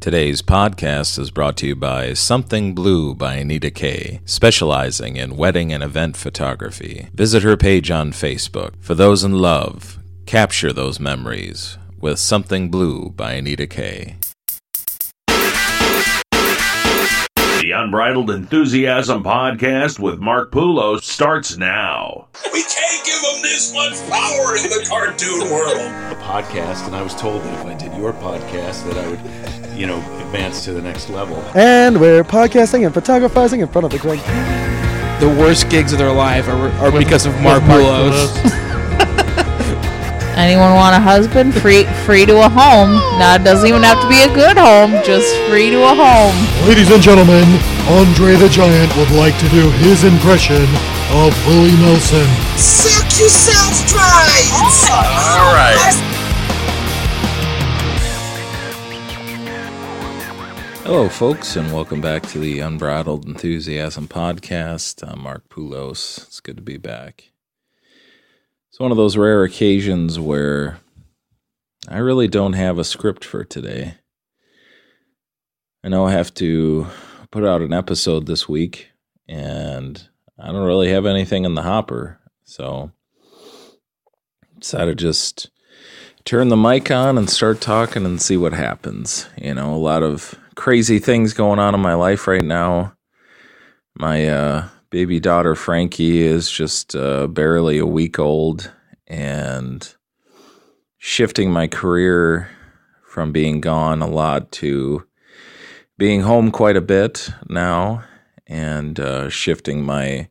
Today's podcast is brought to you by Something Blue by Anita Kay, specializing in wedding and event photography. Visit her page on Facebook. For those in love, capture those memories with Something Blue by Anita Kay. The Unbridled Enthusiasm podcast with Mark Poulos starts now. We can't give them this much power in the cartoon world. a podcast, and I was told that if I did your podcast, that I would, you know, advance to the next level. And we're podcasting and photographizing in front of the Greg. the worst gigs of their life are, are because of Mark Poulos. Anyone want a husband? Free free to a home. Now it doesn't even have to be a good home, just free to a home. Ladies and gentlemen, Andre the Giant would like to do his impression of Willie Nelson. Suck yourself dry. All right. Hello, folks, and welcome back to the Unbridled Enthusiasm podcast. I'm Mark Poulos. It's good to be back. It's one of those rare occasions where I really don't have a script for today. I know I have to put out an episode this week, and I don't really have anything in the hopper, so decided to just turn the mic on and start talking and see what happens. You know, a lot of crazy things going on in my life right now. My uh, baby daughter Frankie is just uh, barely a week old, and shifting my career from being gone a lot to being home quite a bit now, and uh, shifting my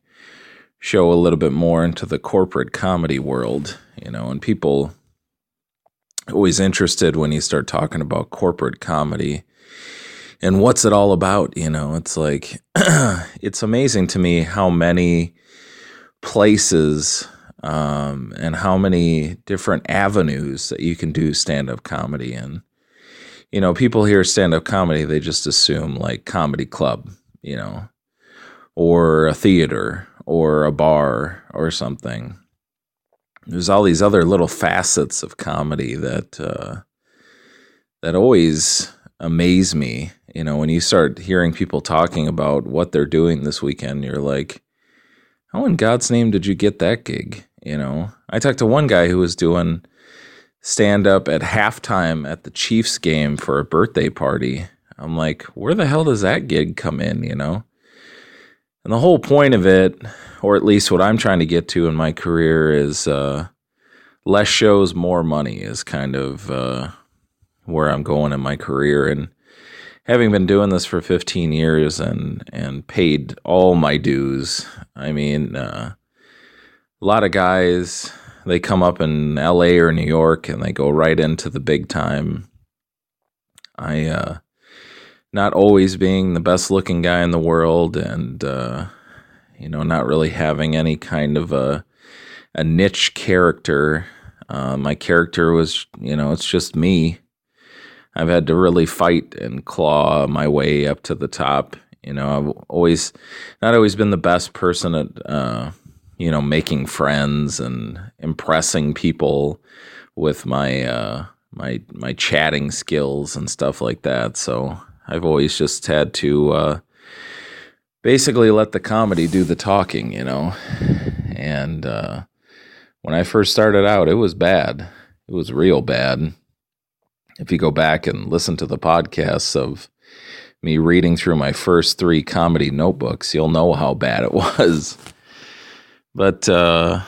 show a little bit more into the corporate comedy world. You know, and people always interested when you start talking about corporate comedy and what's it all about you know? It's like it's amazing to me how many places um, and how many different avenues that you can do stand-up comedy in. You know people hear stand-up comedy they just assume like comedy club you know or a theater or a bar or something. There's all these other little facets of comedy that uh, that always amaze me. You know, when you start hearing people talking about what they're doing this weekend, you're like, "How in God's name did you get that gig?" You know, I talked to one guy who was doing stand up at halftime at the Chiefs game for a birthday party. I'm like, where the hell does that gig come in? You know, and the whole point of it, or at least what I'm trying to get to in my career, is uh, less shows, more money. Is kind of uh, where I'm going in my career, and having been doing this for 15 years and and paid all my dues. I mean, uh, a lot of guys they come up in L.A. or New York and they go right into the big time. I uh, not always being the best looking guy in the world and uh, you know not really having any kind of a a niche character uh, my character was you know it's just me i've had to really fight and claw my way up to the top you know i've always not always been the best person at uh, you know making friends and impressing people with my uh, my my chatting skills and stuff like that so I've always just had to uh, basically let the comedy do the talking, you know. And uh, when I first started out, it was bad. It was real bad. If you go back and listen to the podcasts of me reading through my first three comedy notebooks, you'll know how bad it was. But uh,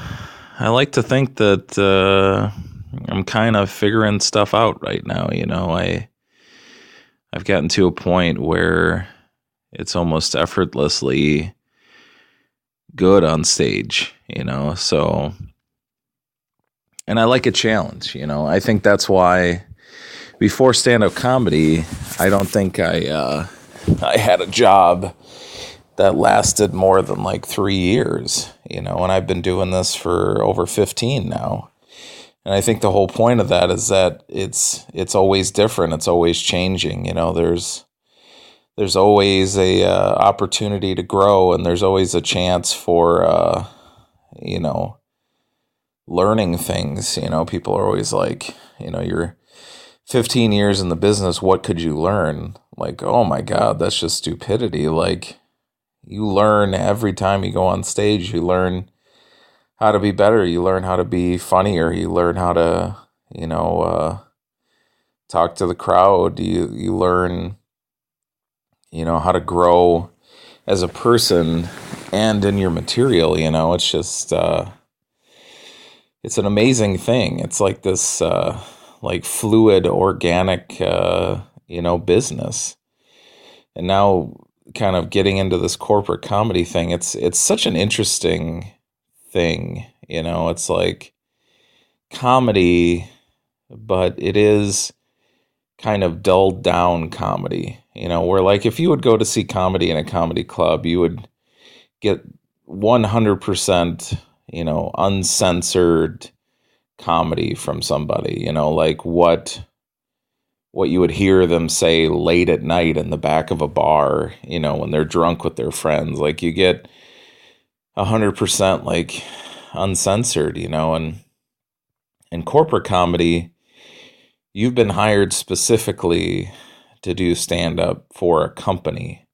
I like to think that uh, I'm kind of figuring stuff out right now. You know, I I've gotten to a point where it's almost effortlessly good on stage, you know. So and I like a challenge, you know. I think that's why before stand-up comedy, I don't think I uh I had a job that lasted more than like 3 years, you know, and I've been doing this for over 15 now. And I think the whole point of that is that it's it's always different. It's always changing. You know, there's there's always a uh, opportunity to grow, and there's always a chance for uh, you know learning things. You know, people are always like, you know, you're 15 years in the business, what could you learn? Like, oh my God, that's just stupidity. Like, you learn every time you go on stage, you learn how to be better, you learn how to be funnier, you learn how to, you know, uh, talk to the crowd, you, you learn, you know, how to grow as a person and in your material, you know, it's just, uh, it's an amazing thing. It's like this, uh, like fluid, organic, uh, you know, business. And now, kind of getting into this corporate comedy thing, it's it's such an interesting thing. You know, it's like comedy, but it is kind of dulled down comedy. You know, where like if you would go to see comedy in a comedy club, you would get 100%, you know, uncensored comedy from somebody, you know, like what what you would hear them say late at night in the back of a bar, you know, when they're drunk with their friends. Like you get a hundred percent like uncensored, you know, and in corporate comedy, you've been hired specifically to do stand up for a company.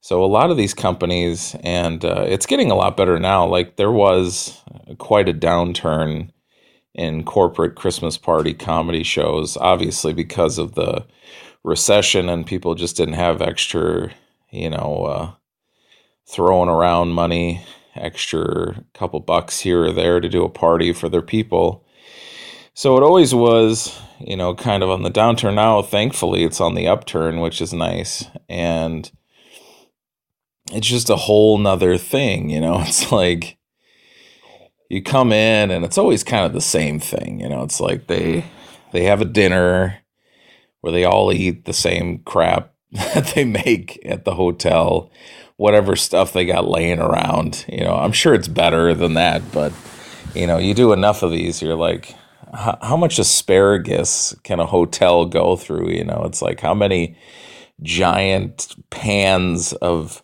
So a lot of these companies, and uh, it's getting a lot better now. Like there was quite a downturn in corporate Christmas party comedy shows, obviously because of the recession and people just didn't have extra, you know, uh, throwing around money, extra couple bucks here or there to do a party for their people. So it always was, you know, kind of on the downturn. Now, thankfully, it's on the upturn, which is nice. And it's just a whole nother thing, you know, it's like, you come in and it's always kind of the same thing you know it's like they they have a dinner where they all eat the same crap that they make at the hotel whatever stuff they got laying around you know. I'm sure it's better than that but you know you do enough of these you're like how, much asparagus can a hotel go through? You know it's like how many giant pans of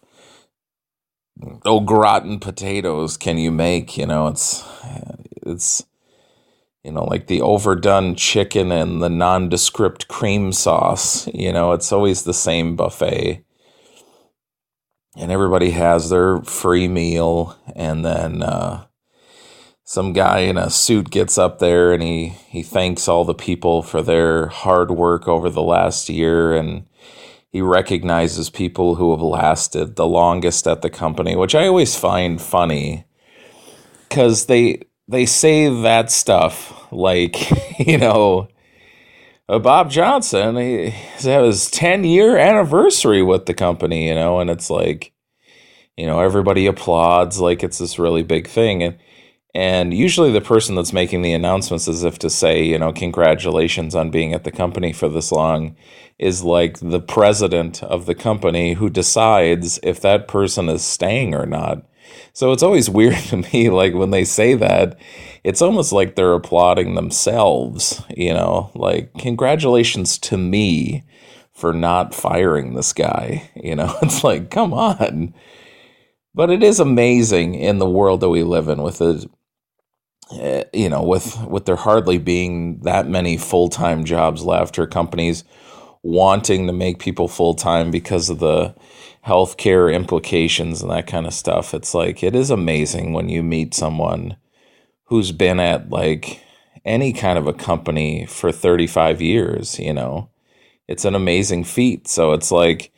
au gratin potatoes can you make? You know, it's it's you know like the overdone chicken and the nondescript cream sauce. You know, it's always the same buffet, and everybody has their free meal, and then. Uh, some guy in a suit gets up there and he, he thanks all the people for their hard work over the last year and he recognizes people who have lasted the longest at the company, which I always find funny because they they say that stuff like you know uh, Bob Johnson he had his 10 year anniversary with the company, you know, and it's like you know everybody applauds like it's this really big thing. And and usually the person that's making the announcements as if to say, you know, congratulations on being at the company for this long is like the president of the company who decides if that person is staying or not. So it's always weird to me, like when they say that, it's almost like they're applauding themselves, you know, like, congratulations to me for not firing this guy. You know, it's like, come on. But it is amazing in the world that we live in with the you know, with with there hardly being that many full time jobs left, or companies wanting to make people full time because of the healthcare implications and that kind of stuff. It's like it is amazing when you meet someone who's been at like any kind of a company for 35 years, you know. It's an amazing feat. So it's like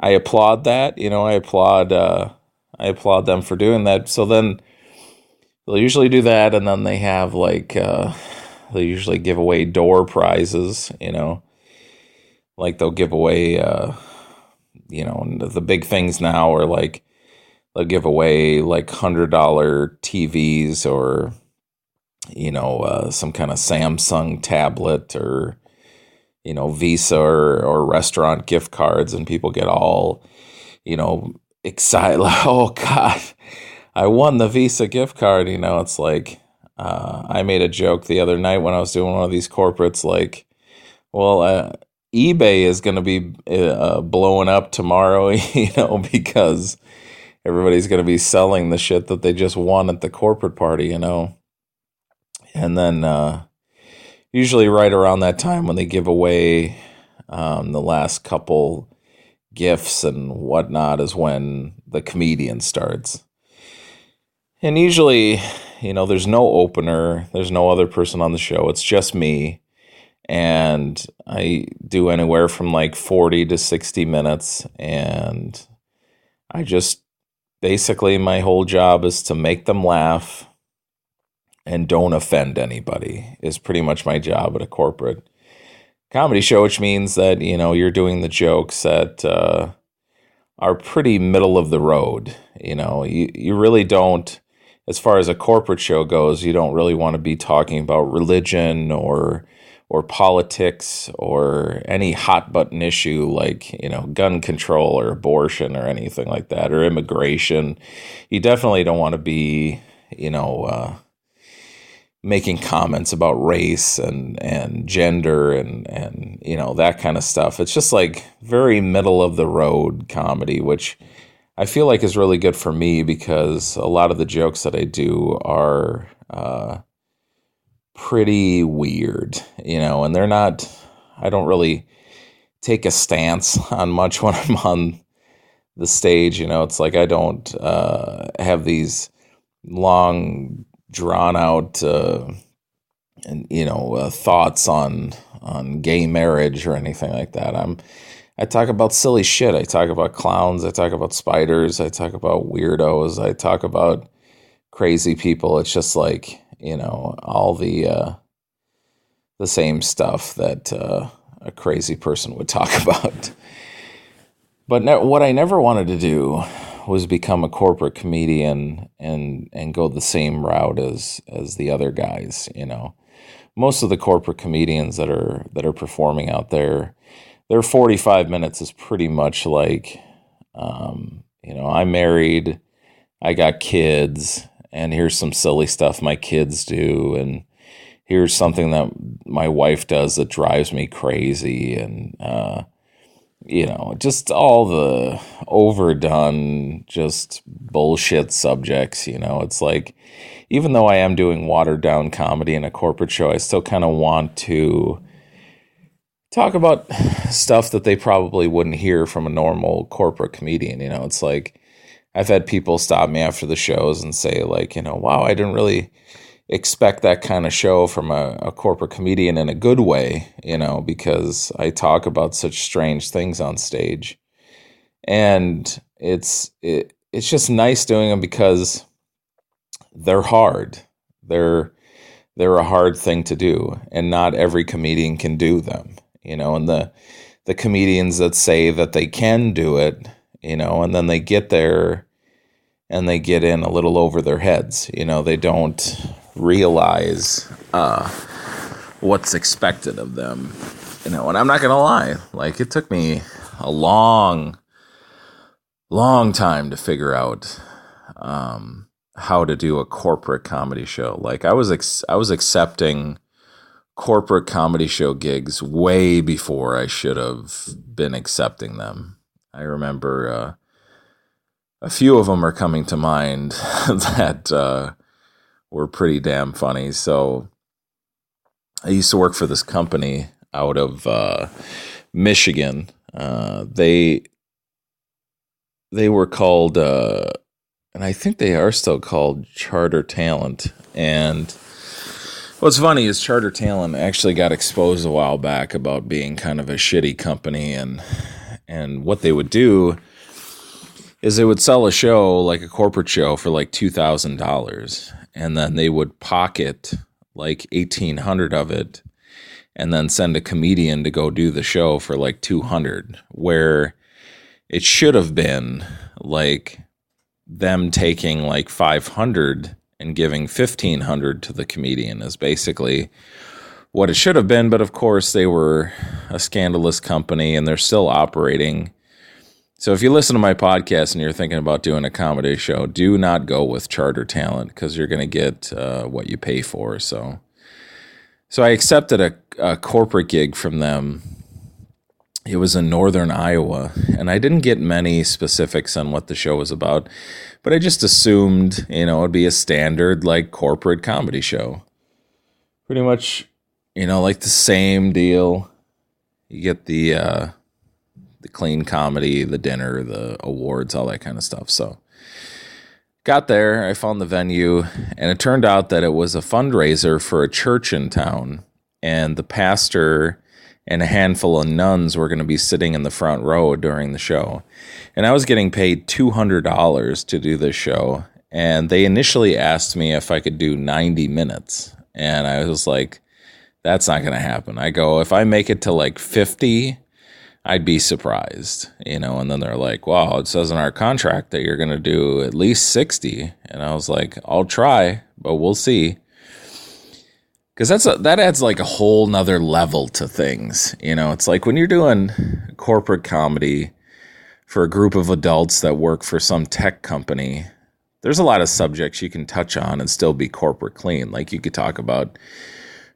I applaud that, you know, I applaud uh I applaud them for doing that. So then they'll usually do that and then they have like uh they usually give away door prizes you know? Like they'll give away uh you know the big things now are like they'll give away like hundred dollar tvs or you know uh, some kind of samsung tablet or you know visa or, or restaurant gift cards and people get all you know excited like oh god I won the Visa gift card. You know, it's like uh, I made a joke the other night when I was doing one of these corporates. Like, well, uh, eBay is going to be uh, blowing up tomorrow. You know, because everybody's going to be selling the shit that they just won at the corporate party. You know, and then uh, usually right around that time when they give away um, the last couple gifts and whatnot is when the comedian starts. And usually, you know, there's no opener, there's no other person on the show, it's just me. And I do anywhere from like 40 to 60 minutes. And I just basically, my whole job is to make them laugh and don't offend anybody, is pretty much my job at a corporate comedy show, which means that, you know, you're doing the jokes that, uh, are pretty middle of the road. You know, you, you really don't as far as a corporate show goes, you don't really want to be talking about religion or or politics or any hot button issue like you know gun control or abortion or anything like that or immigration. You definitely don't want to be you know uh, making comments about race and and gender and and you know that kind of stuff. It's just like very middle of the road comedy, which I feel like is really good for me because a lot of the jokes that I do are uh, pretty weird, you know, and they're not, I don't really take a stance on much when I'm on the stage, you know, it's like I don't uh, have these long, drawn out, uh, and you know, uh, thoughts on on gay marriage or anything like that. I'm I talk about silly shit. I talk about clowns. I talk about spiders. I talk about weirdos. I talk about crazy people. It's just like you know all the uh, the same stuff that uh, a crazy person would talk about. But what I never wanted to do was become a corporate comedian and and go the same route as as the other guys. You know, most of the corporate comedians that are that are performing out there their 45 minutes is pretty much like um, you know i'm married i got kids and here's some silly stuff my kids do and here's something that my wife does that drives me crazy and uh, you know just all the overdone just bullshit subjects you know? It's like even though i am doing watered down comedy in a corporate show i still kind of want to talk about stuff that they probably wouldn't hear from a normal corporate comedian. You know, it's like I've had people stop me after the shows and say, like, you know, wow, I didn't really expect that kind of show from a, a corporate comedian in a good way, you know, because I talk about such strange things on stage. And it's it, it's just nice doing them because they're hard. They're they're a hard thing to do, and not every comedian can do them you know, and the the comedians that say that they can do it, you know, and then they get there and they get in a little over their heads, you know, they don't realize uh, what's expected of them, you know, and I'm not gonna lie, like it took me a long, long time to figure out um, how to do a corporate comedy show. Like I was, ex- I was accepting corporate comedy show gigs way before I should have been accepting them. I remember uh, a few of them are coming to mind that uh, were pretty damn funny. So I used to work for this company out of uh, Michigan. Uh, they they were called, uh, and I think they are still called Charter Talent, and What's funny is Charter Talent actually got exposed a while back about being kind of a shitty company and and what they would do is they would sell a show like a corporate show for like two thousand dollars and then they would pocket like eighteen hundred of it and then send a comedian to go do the show for like two hundred where it should have been like them taking like five hundred and giving 1500 to the comedian is basically what it should have been but of course they were a scandalous company and they're still operating. So if you listen to my podcast and you're thinking about doing a comedy show do not go with charter talent because you're going to get uh, what you pay for so. So i accepted a, a corporate gig from them it was in northern Iowa, and I didn't get many specifics on what the show was about, but I just assumed, you know, it'd be a standard like corporate comedy show. Pretty much you know, like the same deal. You get the uh, the clean comedy, the dinner, the awards, all that kind of stuff. So got there, I found the venue, and it turned out that it was a fundraiser for a church in town, and the pastor and a handful of nuns were going to be sitting in the front row during the show. And I was getting paid $200 to do this show, and they initially asked me if I could do 90 minutes, and I was like that's not going to happen. I go, if I make it to like 50, I'd be surprised, you know. And then they're like, wow, it says in our contract that you're going to do at least 60. And I was like, I'll try, but we'll see. Because that's a, that adds like a whole nother level to things. You know, it's like when you're doing corporate comedy for a group of adults that work for some tech company, there's a lot of subjects you can touch on and still be corporate clean. Like you could talk about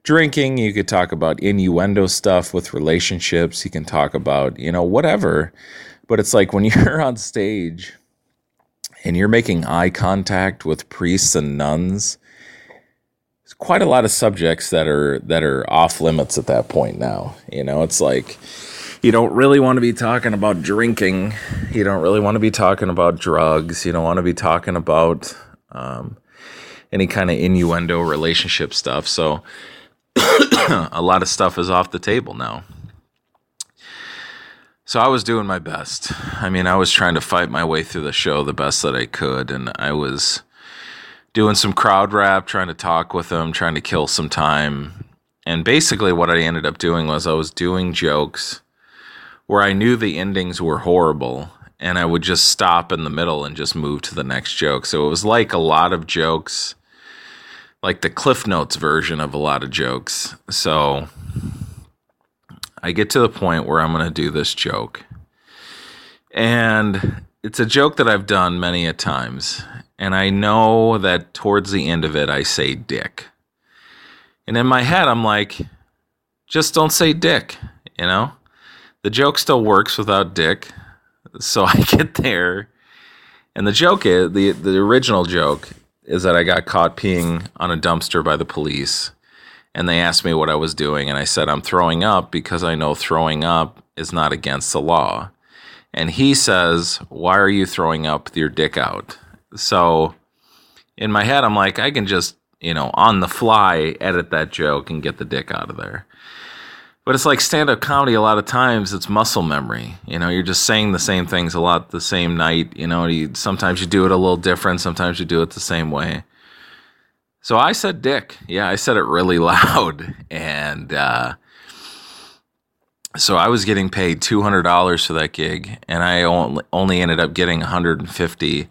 drinking. You could talk about innuendo stuff with relationships. You can talk about, you know, whatever. But it's like when you're on stage and you're making eye contact with priests and nuns, quite a lot of subjects that are that are off limits at that point now. You know, it's like you don't really want to be talking about drinking. You don't really want to be talking about drugs. You don't want to be talking about um, any kind of innuendo relationship stuff. So a lot of stuff is off the table now. So I was doing my best. I mean, I was trying to fight my way through the show the best that I could, and I was doing some crowd rap, trying to talk with them, trying to kill some time. And basically, what I ended up doing was I was doing jokes where I knew the endings were horrible, and I would just stop in the middle and just move to the next joke. So it was like a lot of jokes like the Cliff Notes version of a lot of jokes. So I get to the point where I'm going to do this joke. And it's a joke that I've done many a times. And I know that towards the end of it, I say dick. And in my head, I'm like, just don't say dick, you know? The joke still works without dick. So I get there. And the joke is the, the original joke is that I got caught peeing on a dumpster by the police. And they asked me what I was doing. And I said, I'm throwing up because I know throwing up is not against the law. And he says, Why are you throwing up your dick out? So in my head, I'm like, I can just, you know, on the fly edit that joke and get the dick out of there. But it's like stand up comedy, a lot of times it's muscle memory. You know, you're just saying the same things a lot the same night. You know, you, sometimes you do it a little different, sometimes you do it the same way. So I said dick. Yeah, I said it really loud. And uh, so I was getting paid $200 for that gig, and I only ended up getting 150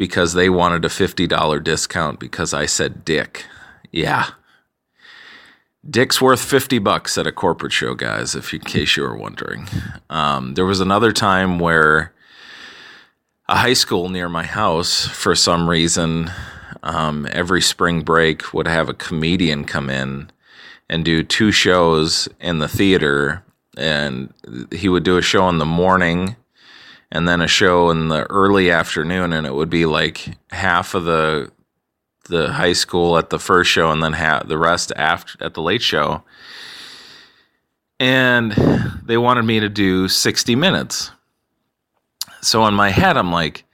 because they wanted a $50 discount because I said dick. Yeah. Dick's worth 50 bucks at a corporate show, guys, if in case you were wondering. Um, there was another time where a high school near my house, for some reason, um, every spring break would have a comedian come in and do two shows in the theater. And he would do a show in the morning and then a show in the early afternoon. And it would be like half of the the high school at the first show and then ha- the rest after at the late show. And they wanted me to do 60 minutes. So in my head, I'm like,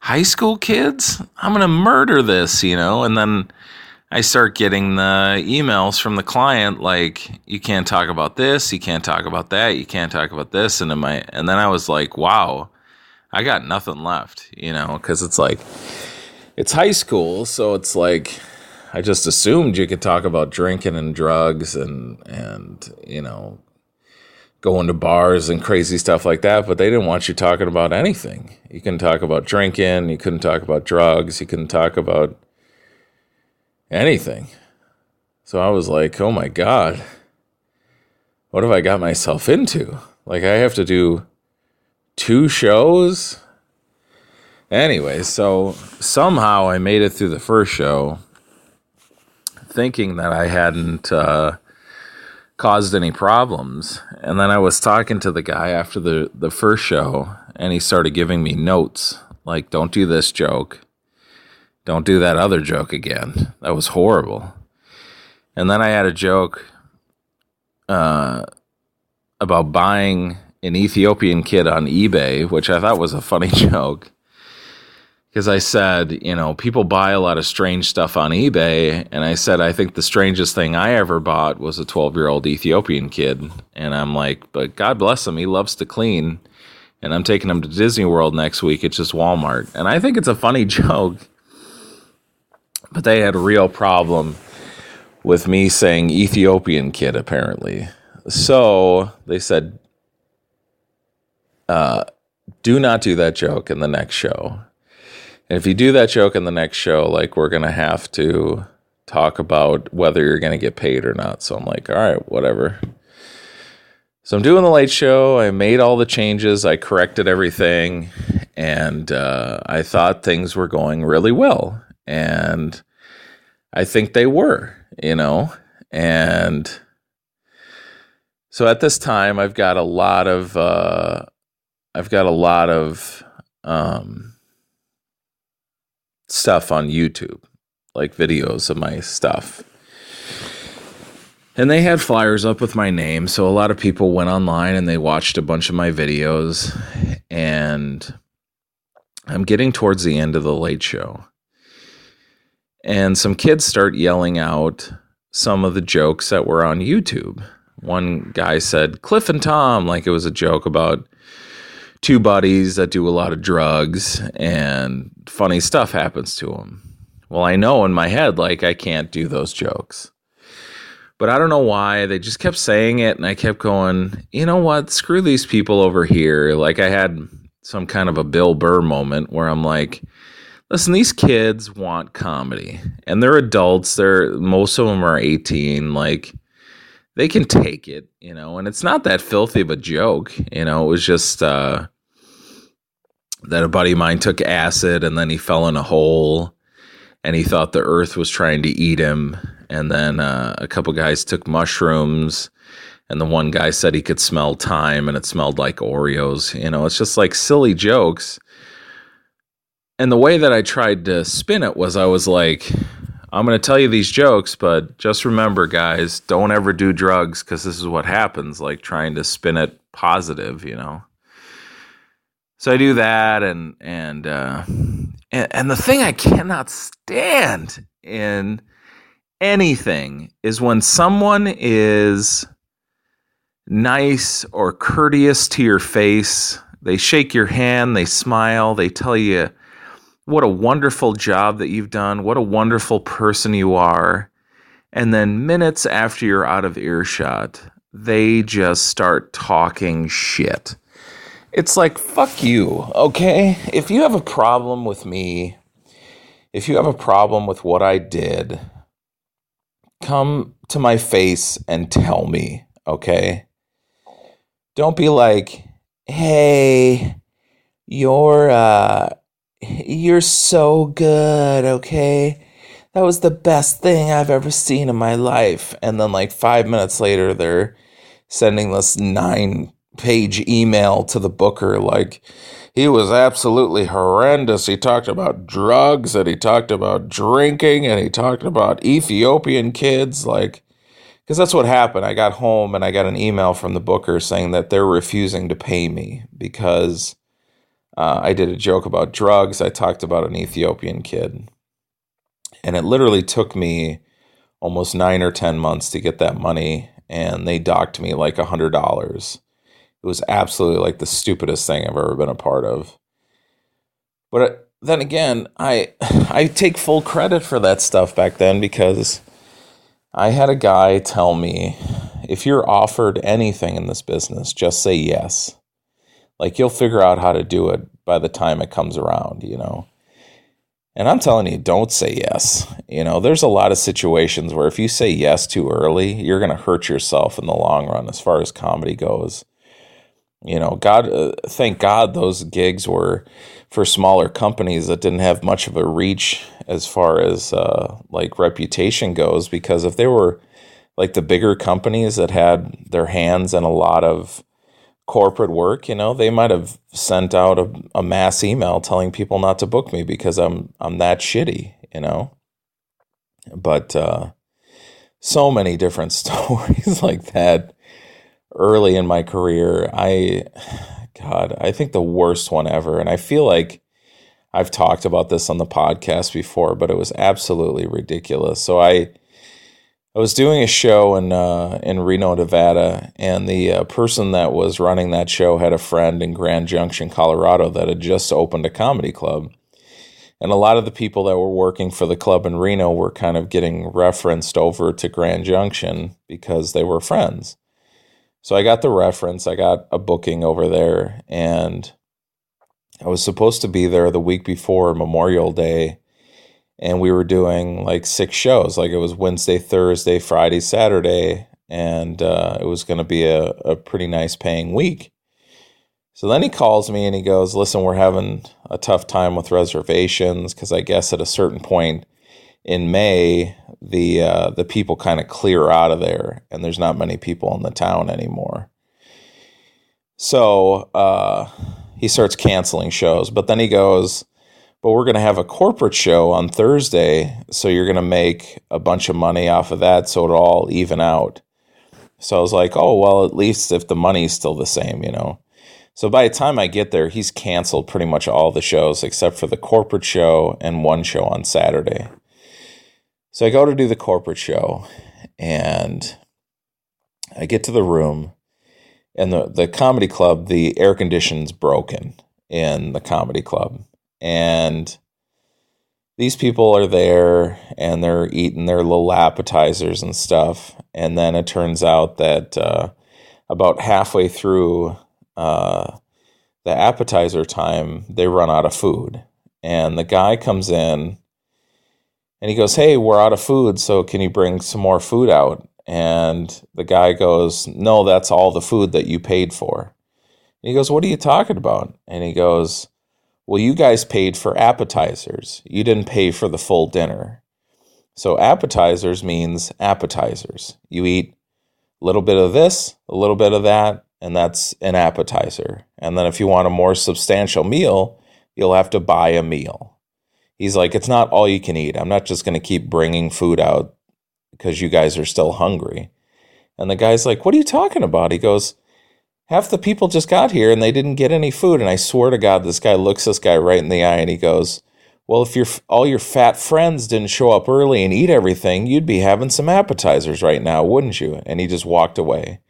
high school kids? I'm going to murder this, you know? And then I start getting the emails from the client like, you can't talk about this, you can't talk about that, you can't talk about this. And, and then I was like, wow, I got nothing left, you know? Because it's like, it's high school, so it's like I just assumed you could talk about drinking and drugs and and you know going to bars and crazy stuff like that, but they didn't want you talking about anything. You couldn't talk about drinking, you couldn't talk about drugs, you couldn't talk about anything. So I was like, "Oh my god. What have I got myself into? Like I have to do two shows Anyway, so somehow I made it through the first show thinking that I hadn't uh, caused any problems. And then I was talking to the guy after the, the first show, and he started giving me notes like, don't do this joke. Don't do that other joke again. That was horrible. And then I had a joke uh, about buying an Ethiopian kid on eBay, which I thought was a funny joke. Because I said, you know, people buy a lot of strange stuff on eBay. And I said, I think the strangest thing I ever bought was a 12 year old Ethiopian kid. And I'm like, but God bless him. He loves to clean. And I'm taking him to Disney World next week. It's just Walmart. And I think it's a funny joke. But they had a real problem with me saying Ethiopian kid, apparently. So they said, uh, do not do that joke in the next show. And if you do that joke in the next show, like we're going to have to talk about whether you're going to get paid or not. So I'm like, all right, whatever. So I'm doing the late show. I made all the changes. I corrected everything. And uh, I thought things were going really well. And I think they were, you know. And so at this time, I've got a lot of, uh, I've got a lot of, um, stuff on YouTube, like videos of my stuff. And they had flyers up with my name, so a lot of people went online and they watched a bunch of my videos. And I'm getting towards the end of the late show. And some kids start yelling out some of the jokes that were on YouTube. One guy said, Cliff and Tom, like it was a joke about two buddies that do a lot of drugs and funny stuff happens to them. Well, I know in my head, like, I can't do those jokes. But I don't know why. They just kept saying it, and I kept going, you know what? Screw these people over here. Like, I had some kind of a Bill Burr moment where I'm like, listen, these kids want comedy, and they're adults. They're most of them are 18. Like, they can take it, you know, and it's not that filthy of a joke, you know. It was just, uh, that a buddy of mine took acid and then he fell in a hole and he thought the earth was trying to eat him. And then uh, a couple guys took mushrooms and the one guy said he could smell time and it smelled like Oreos. You know, it's just like silly jokes. And the way that I tried to spin it was I was like, I'm going to tell you these jokes, but just remember, guys, don't ever do drugs because this is what happens. Like trying to spin it positive, you know so I do that, and and uh, and, and the thing I cannot stand in anything is when someone is nice or courteous to your face. They shake your hand, they smile, they tell you what a wonderful job that you've done, what a wonderful person you are. And then minutes after you're out of earshot, they just start talking shit it's like, fuck you, okay? If you have a problem with me, if you have a problem with what I did, come to my face and tell me, okay? Don't be like, hey, you're, uh, you're so good, okay? That was the best thing I've ever seen in my life. And then, like, five minutes later, they're sending this nine page email to the booker like he was absolutely horrendous. He talked about drugs and he talked about drinking and he talked about Ethiopian kids like because that's what happened. I got home and I got an email from the booker saying that they're refusing to pay me because uh, I did a joke about drugs. I talked about an Ethiopian kid. And it literally took me almost nine or 10 months to get that money. And they docked me like a $100 it was absolutely like the stupidest thing I've ever been a part of. But uh, then again, I I take full credit for that stuff back then because I had a guy tell me if you're offered anything in this business, just say yes. Like you'll figure out how to do it by the time it comes around, you know. And I'm telling you, don't say yes. You know, there's a lot of situations where if you say yes too early, you're going to hurt yourself in the long run as far as comedy goes you know god uh, thank god those gigs were for smaller companies that didn't have much of a reach as far as uh, like reputation goes because if they were like the bigger companies that had their hands in a lot of corporate work you know they might have sent out a, a mass email telling people not to book me because i'm i'm that shitty you know but uh so many different stories like that early in my career. I, God, I think the worst one ever. And I feel like I've talked about this on the podcast before, but it was absolutely ridiculous. So I, I was doing a show in uh, in Reno, Nevada, and the uh, person that was running that show had a friend in Grand Junction, Colorado, that had just opened a comedy club. And a lot of the people that were working for the club in Reno were kind of getting referenced over to Grand Junction because they were friends. So I got the reference, I got a booking over there, and I was supposed to be there the week before Memorial Day and we were doing like six shows. Like it was wednesday thursday friday saturday and uh, it was going to be a, a pretty nice paying week. So then he calls me and he goes listen we're having a tough time with reservations because i guess at a certain point in may the uh, the people kind of clear out of there and there's not many people in the town anymore. So uh, he starts canceling shows but then he goes but we're going to have a corporate show on Thursday. So you're going to make a bunch of money off of that. So it'll all even out. So I was like, oh, well, at least if the money's still the same, you know. So by the time I get there, he's canceled pretty much all the shows except for the corporate show and one show on Saturday. So I go to do the corporate show and I get to the room and the, the comedy club, the air conditioning's broken in the comedy club and these people are there and they're eating their little appetizers and stuff. And then it turns out that uh, about halfway through uh, the appetizer time, they run out of food. And the guy comes in and he goes, Hey, we're out of food. So can you bring some more food out? And the guy goes, No, that's all the food that you paid for. And he goes, What are you talking about? And he goes, well, you guys paid for appetizers. You didn't pay for the full dinner. So appetizers means appetizers. You eat a little bit of this, a little bit of that, and that's an appetizer. And then if you want a more substantial meal, you'll have to buy a meal. He's like, it's not all you can eat. I'm not just going to keep bringing food out because you guys are still hungry. And the guy's like, what are you talking about? He goes, half the people just got here and they didn't get any food. And I swear to God, this guy looks this guy right in the eye and he goes, Well, if your all your fat friends didn't show up early and eat everything, you'd be having some appetizers right now, wouldn't you? And he just walked away.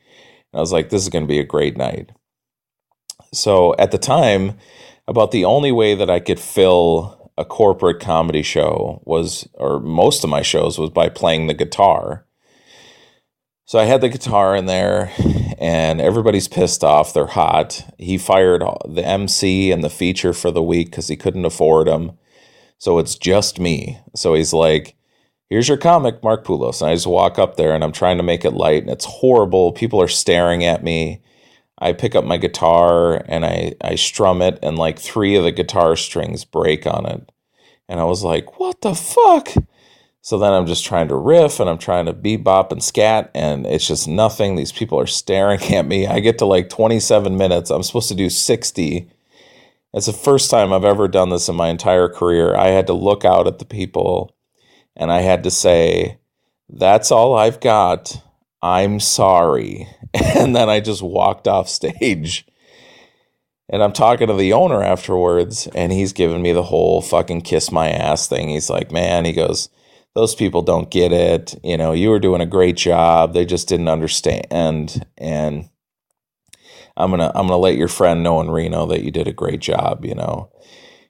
And I was like, This is going to be a great night. So at the time, about the only way that I could fill a corporate comedy show was, or most of my shows was by playing the guitar. So I had the guitar in there, and everybody's pissed off. They're hot. He fired the MC and the feature for the week because he couldn't afford them. So it's just me. So he's like, Here's your comic, Mark Poulos. And I just walk up there and I'm trying to make it light, and it's horrible. People are staring at me. I pick up my guitar and I, I strum it, and like three of the guitar strings break on it. And I was like, What the fuck? So then I'm just trying to riff and I'm trying to bebop and scat, and it's just nothing. These people are staring at me. I get to like 27 minutes. I'm supposed to do 60. It's the first time I've ever done this in my entire career. I had to look out at the people and I had to say, That's all I've got. I'm sorry. And then I just walked off stage. And I'm talking to the owner afterwards, and he's giving me the whole fucking kiss my ass thing. He's like, Man, he goes, those people don't get it. You know, you were doing a great job. They just didn't understand. And I'm gonna I'm gonna let your friend know in Reno that you did a great job, you know.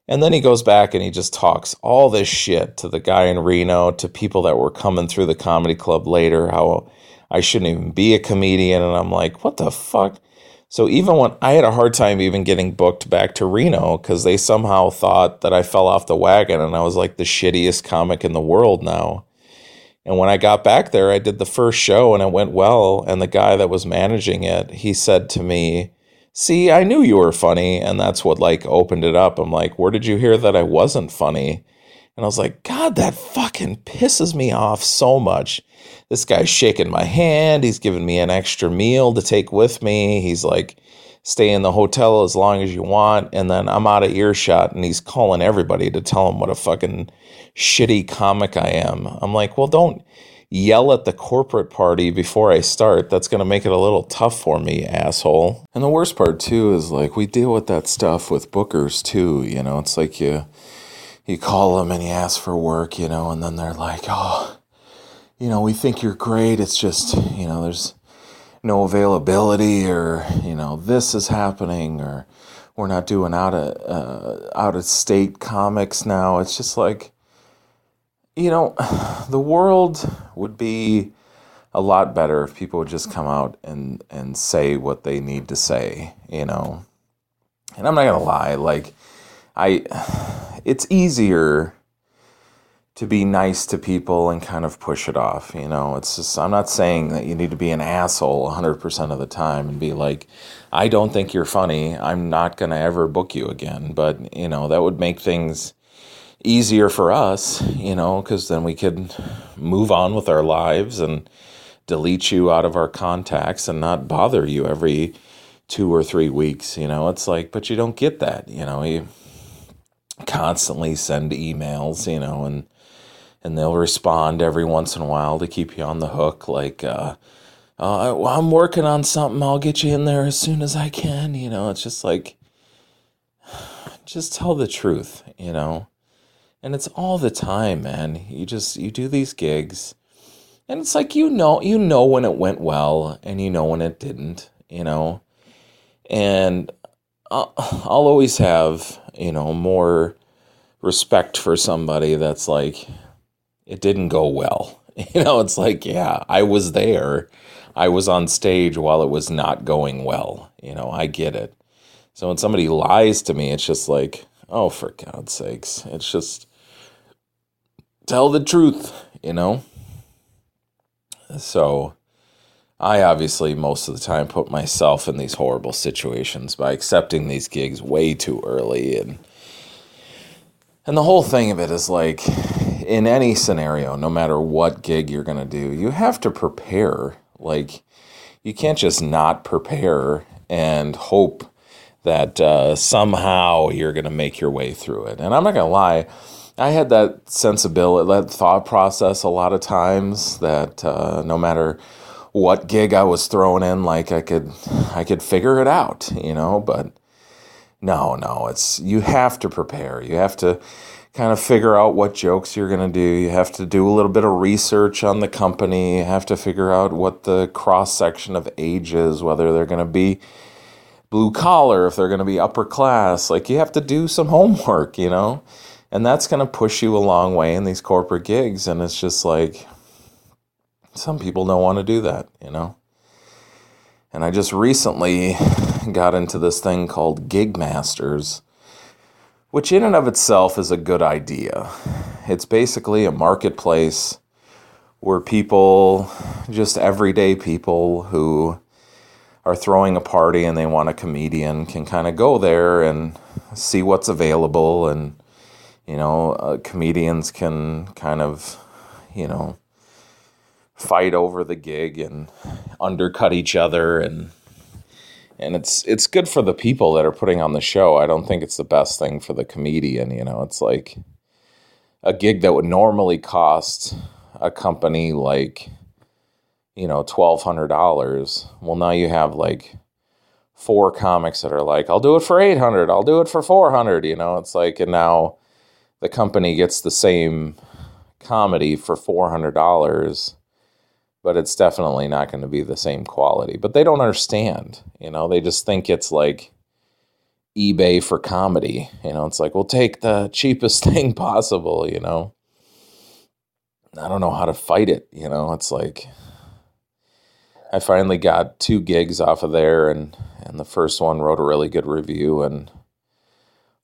And then he goes back and he just talks all this shit to the guy in Reno, to people that were coming through the comedy club later, how I shouldn't even be a comedian. And I'm like, what the fuck? So even when I had a hard time even getting booked back to Reno because they somehow thought that I fell off the wagon and I was like the shittiest comic in the world now. And when I got back there, I did the first show and it went well. And the guy that was managing it, he said to me, See, I knew you were funny. And that's what like opened it up. I'm like, Where did you hear that I wasn't funny? And I was like, God, that fucking pisses me off so much. This guy's shaking my hand. He's giving me an extra meal to take with me. He's like, stay in the hotel as long as you want. And then I'm out of earshot and he's calling everybody to tell him what a fucking shitty comic I am. I'm like, well, don't, yell at the corporate party before I start. That's going to make it a little tough for me, asshole. And the worst part too is like we deal with that stuff with bookers too, you know. It's like you you call them and you ask for work, you know, and then they're like, "Oh, you know, we think you're great. It's just, you know, there's no availability or, you know, this is happening or we're not doing out of uh, out of state comics now." It's just like you know, the world would be a lot better if people would just come out and and say what they need to say, you know. And I'm not going to lie, like I it's easier to be nice to people and kind of push it off, you know. It's just I'm not saying that you need to be an asshole 100% of the time and be like I don't think you're funny. I'm not going to ever book you again, but you know, that would make things easier for us, you know, because then we could move on with our lives and delete you out of our contacts and not bother you every two or three weeks. You know, it's like, but you don't get that. You know, you constantly send emails, you know, and and they'll respond every once in a while to keep you on the hook. Like, uh, uh, well, I'm working on something. I'll get you in there as soon as I can. You know, it's just like, just tell the truth. You know and it's all the time man you just you do these gigs and it's like you know you know when it went well and you know when it didn't you know and I'll, I'll always have you know more respect for somebody that's like it didn't go well. You know it's like yeah i was there. I was on stage while it was not going well. You know i get it. So when somebody lies to me it's just like oh for god's sakes. It's just tell the truth, you know? So I obviously most of the time put myself in these horrible situations by accepting these gigs way too early and and the whole thing of it is like in any scenario, no matter what gig you're going to do, you have to prepare. Like you can't just not prepare and hope that uh, somehow you're going to make your way through it. And I'm not going to lie, I had that sensibility, that thought process a lot of times that uh, no matter what gig I was thrown in, like I could, I could figure it out, you know. But no, no, it's you have to prepare. You have to kind of figure out what jokes you're going to do. You have to do a little bit of research on the company. You have to figure out what the cross section of age is, whether they're going to be blue collar, if they're going to be upper class. Like you have to do some homework, you know and that's going to push you a long way in these corporate gigs and it's just like some people don't want to do that you know and i just recently got into this thing called GigMasters which in and of itself is a good idea. It's basically a marketplace where people just everyday people who are throwing a party and they want a comedian can kind of go there and see what's available and you know, uh, comedians can kind of, you know, fight over the gig and undercut each other and and it's it's good for the people that are putting on the show. I don't think it's the best thing for the comedian, you know. It's like a gig that would normally cost a company like you know, $1200. Well, now you have like four comics that are like, I'll do it for 800, I'll do it for 400, you know. It's like and now the company gets the same comedy for $400 but it's definitely not going to be the same quality. But they don't understand you know? They just think it's like ebay for comedy you know? It's like we'll take the cheapest thing possible you know? I don't know how to fight it you know? It's like i finally got two gigs off of there and and the first one wrote a really good review and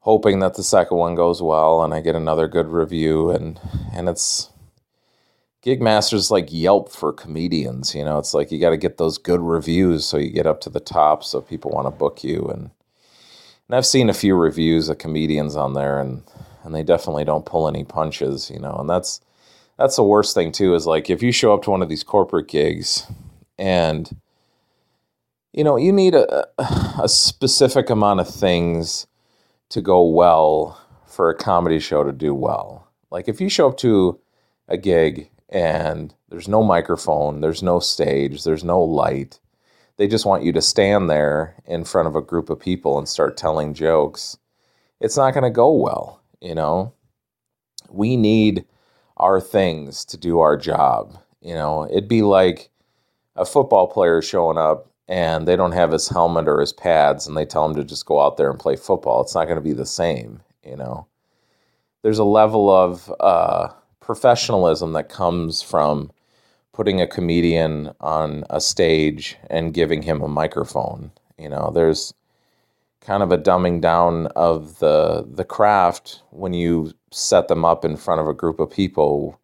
hoping that the second one goes well and I get another good review and and it's Gigmaster's like Yelp for comedians, you know. It's like you got to get those good reviews so you get up to the top so people want to book you and and I've seen a few reviews of comedians on there and and they definitely don't pull any punches, you know. And that's that's the worst thing too is like if you show up to one of these corporate gigs and you know, you need a a specific amount of things to go well for a comedy show to do well. Like if you show up to a gig and There's no microphone, there's no stage, there's no light. They just want you to stand there in front of a group of people and start telling jokes. It's not going to go well, you know. We need our things to do our job. You know, it'd be like a football player showing up and they don't have his helmet or his pads and they tell him to just go out there and play football. It's not going to be the same, you know. There's a level of uh, professionalism that comes from putting a comedian on a stage and giving him a microphone. You know, there's kind of a dumbing down of the the craft when you set them up in front of a group of people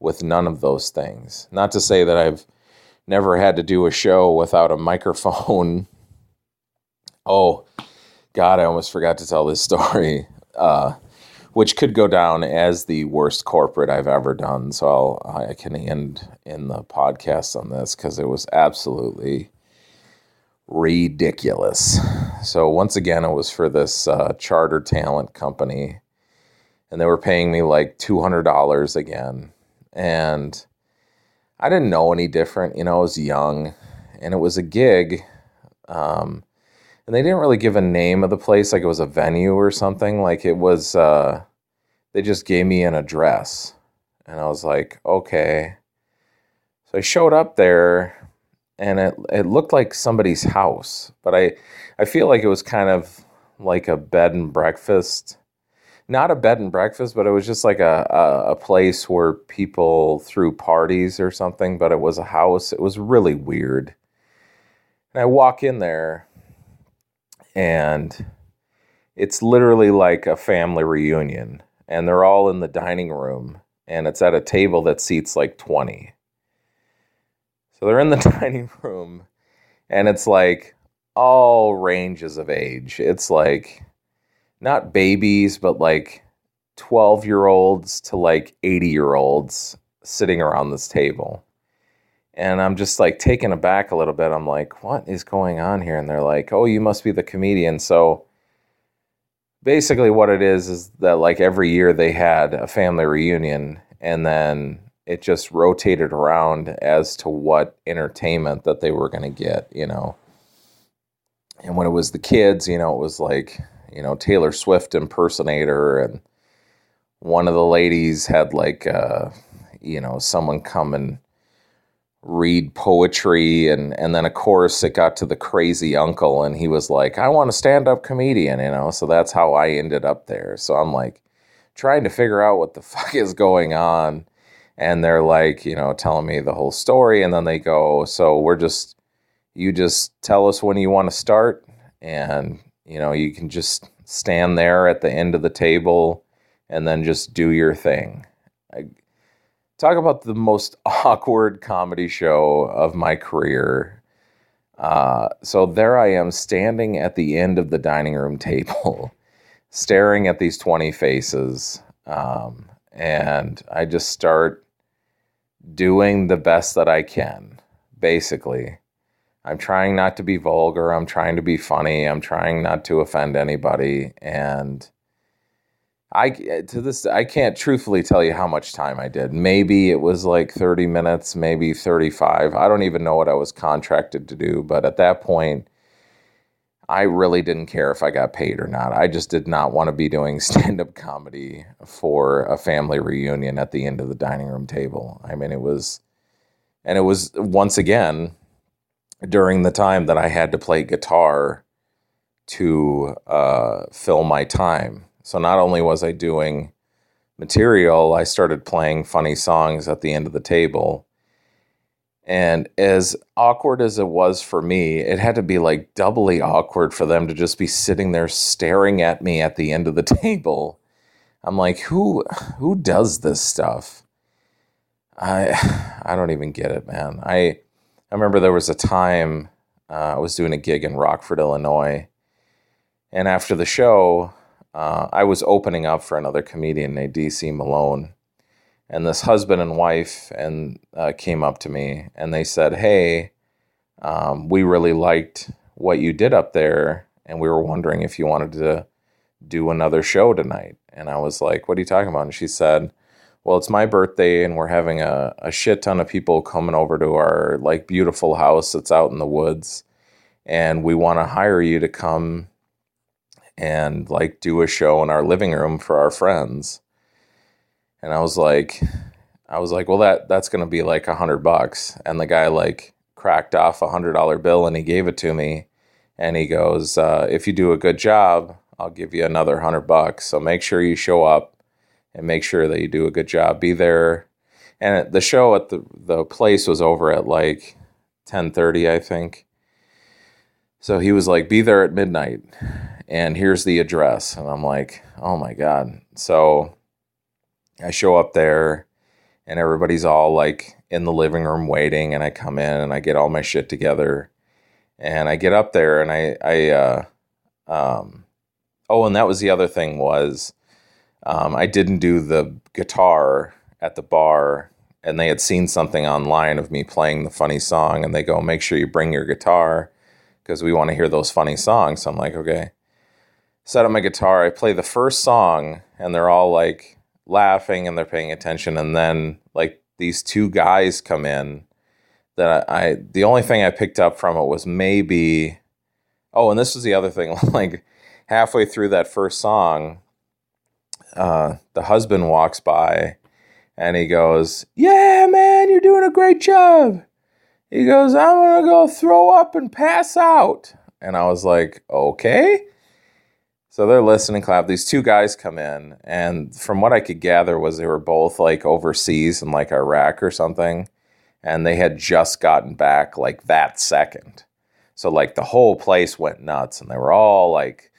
with none of those things. Not to say that I've never had to do a show without a microphone. oh, God, I almost forgot to tell this story, uh, which could go down as the worst corporate I've ever done. So I'll, I can end in the podcast on this because it was absolutely ridiculous. So once again, it was for this uh, charter talent company, and they were paying me like two hundred dollars again, and I didn't know any different. You know, I was young, and it was a gig. Um, and they didn't really give a name of the place, like it was a venue or something. Like it was, uh, they just gave me an address, and I was like, okay. So I showed up there, and it it looked like somebody's house, but I I feel like it was kind of like a bed and breakfast not a bed and breakfast, but it was just like a, a, a, place where people threw parties or something, but it was a house. It was really weird. And I walk in there and it's literally like a family reunion. And they're all in the dining room and it's at a table that seats like 20. So they're in the dining room and it's like all ranges of age. It's like not babies, but like 12 year olds to like 80 year olds sitting around this table. And I'm just like taken aback a little bit. I'm like, what is going on here? And they're like, oh, you must be the comedian. So basically, what it is is that like every year they had a family reunion and then it just rotated around as to what entertainment that they were going to get, you know. And when it was the kids, you know, it was like you know, Taylor Swift impersonator, and one of the ladies had like, uh, you know, someone come and read poetry, and and then of course it got to the crazy uncle, and he was like, I want a stand up comedian, you know, so that's how I ended up there. So I'm like trying to figure out what the fuck is going on. And they're like, you know, telling me the whole story. And then they go, So we're just, you just tell us when you want to start. And you know, you can just stand there at the end of the table and then just do your thing. I, talk about the most awkward comedy show of my career. Uh, so there I am standing at the end of the dining room table, staring at these 20 faces. Um, and I just start doing the best that I can, basically. I'm trying not to be vulgar. I'm trying to be funny. I'm trying not to offend anybody. And I to this I can't truthfully tell you how much time I did. Maybe it was like 30 minutes, maybe 35. I don't even know what I was contracted to do, but at that point I really didn't care if I got paid or not. I just did not want to be doing stand-up comedy for a family reunion at the end of the dining room table. I mean, it was and it was once again during the time that I had to play guitar to uh, fill my time. So not only was I doing material, I started playing funny songs at the end of the table. And as awkward as it was for me, it had to be like doubly awkward for them to just be sitting there staring at me at the end of the table. I'm like, who who does this stuff? I I don't even get it, man. I I remember there was a time uh, I was doing a gig in Rockford, Illinois, and after the show, uh, I was opening up for another comedian named DC Malone, and this husband and wife and uh, came up to me and they said, "Hey, um, we really liked what you did up there, and we were wondering if you wanted to do another show tonight." And I was like, "What are you talking about?" And she said, well, it's my birthday and we're having a, a shit ton of people coming over to our like beautiful house that's out in the woods. And we want to hire you to come and like do a show in our living room for our friends. And I was like, I was like, well, that that's gonna be like a hundred bucks. And the guy like cracked off a hundred dollar bill and he gave it to me. And he goes, uh, if you do a good job, I'll give you another hundred bucks. So make sure you show up and make sure that you do a good job. Be there. And the show at the the place was over at like ten thirty, I think. So he was like, "Be there at midnight," and here's the address. And I'm like, "Oh my god!" So I show up there, and everybody's all like in the living room waiting. And I come in and I get all my shit together, and I get up there and I I uh, um, oh, and that was the other thing was um, I didn't do the guitar at the bar, and they had seen something online of me playing the funny song, and they go, "Make sure you bring your guitar because we want to hear those funny songs." So I'm like, "Okay." Set up my guitar. I play the first song, and they're all like laughing and they're paying attention, and then like these two guys come in that I, I the only thing I picked up from it was maybe oh and this was the other thing like halfway through that first song uh, the husband walks by and he goes, Yeah, man, you're doing a great job. He goes, I'm going to go throw up and pass out. And I was like, Okay. So they're listening, clap. These two guys come in, and from what I could gather, was they were both like overseas in like Iraq or something, and they had just gotten back like that second. So like the whole place went nuts, and they were all like,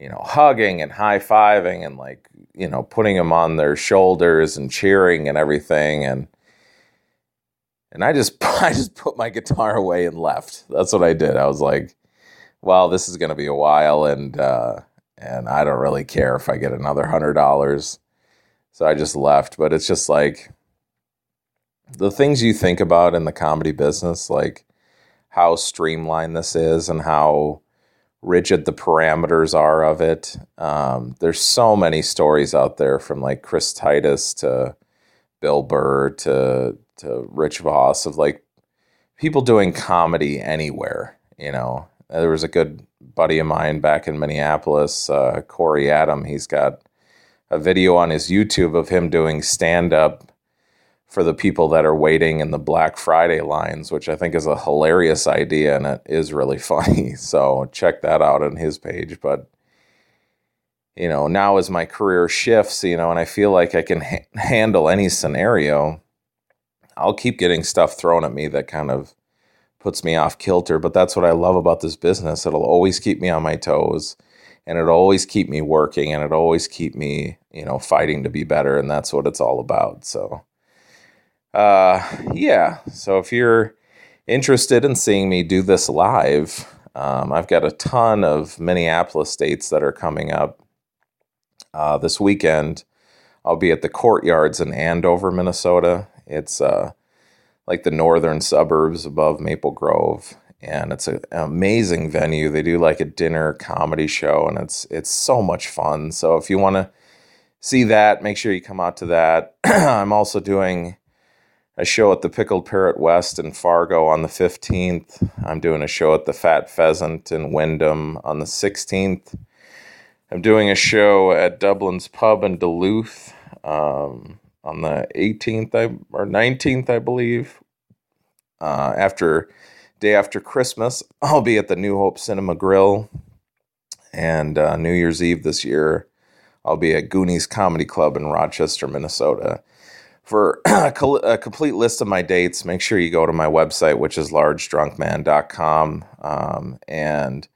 you know, hugging and high fiving and like you know, putting them on their shoulders and cheering and everything. And and I just I just put my guitar away and left. That's what I did. I was like, well, this is going to be a while, and uh, and I don't really care if I get another hundred dollars. So I just left. But it's just like the things you think about in the comedy business, like how streamlined this is and how rigid the parameters are of it. Um, there's so many stories out there from like Chris Titus to Bill Burr to to Rich Voss of like people doing comedy anywhere. You know, there was a good buddy of mine back in Minneapolis, uh, Corey Adam. He's got a video on his YouTube of him doing stand up for the people that are waiting in the Black Friday lines, which I think is a hilarious idea and it is really funny. So check that out on his page. But, you know, now as my career shifts, you know, and I feel like I can ha- handle any scenario, I'll keep getting stuff thrown at me that kind of puts me off kilter. But that's what I love about this business. It'll always keep me on my toes and it'll always keep me working and it'll always keep me, you know, fighting to be better. And that's what it's all about. So, uh, yeah. So if you're interested in seeing me do this live, um, I've got a ton of Minneapolis dates that are coming up uh, this weekend. I'll be at the Courtyards in Andover, Minnesota. It's uh, like the northern suburbs above Maple Grove, and it's a, an amazing venue. They do like a dinner comedy show, and it's it's so much fun. So if you want to see that, make sure you come out to that. I'm also doing a show at the Pickled Parrot West in Fargo on the 15th. I'm doing a show at the Fat Pheasant in Windom on the 16th. I'm doing a show at Dubh Linn's Pub in Duluth um, on the 18th I, or 19th, I believe. Uh, after day after Christmas, I'll be at the New Hope Cinema Grill. And uh, New Year's Eve this year, I'll be at Goonies Comedy Club in Rochester, Minnesota. For a complete list of my dates, make sure you go to my website, which is largedrunkman.com. Um, and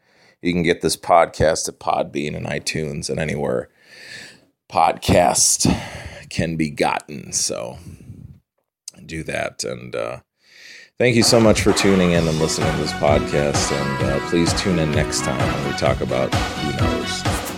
you can get this podcast at Podbean and iTunes and anywhere podcast can be gotten. So do that. And uh, thank you so much for tuning in and listening to this podcast. And uh, please tune in next time when we talk about who knows.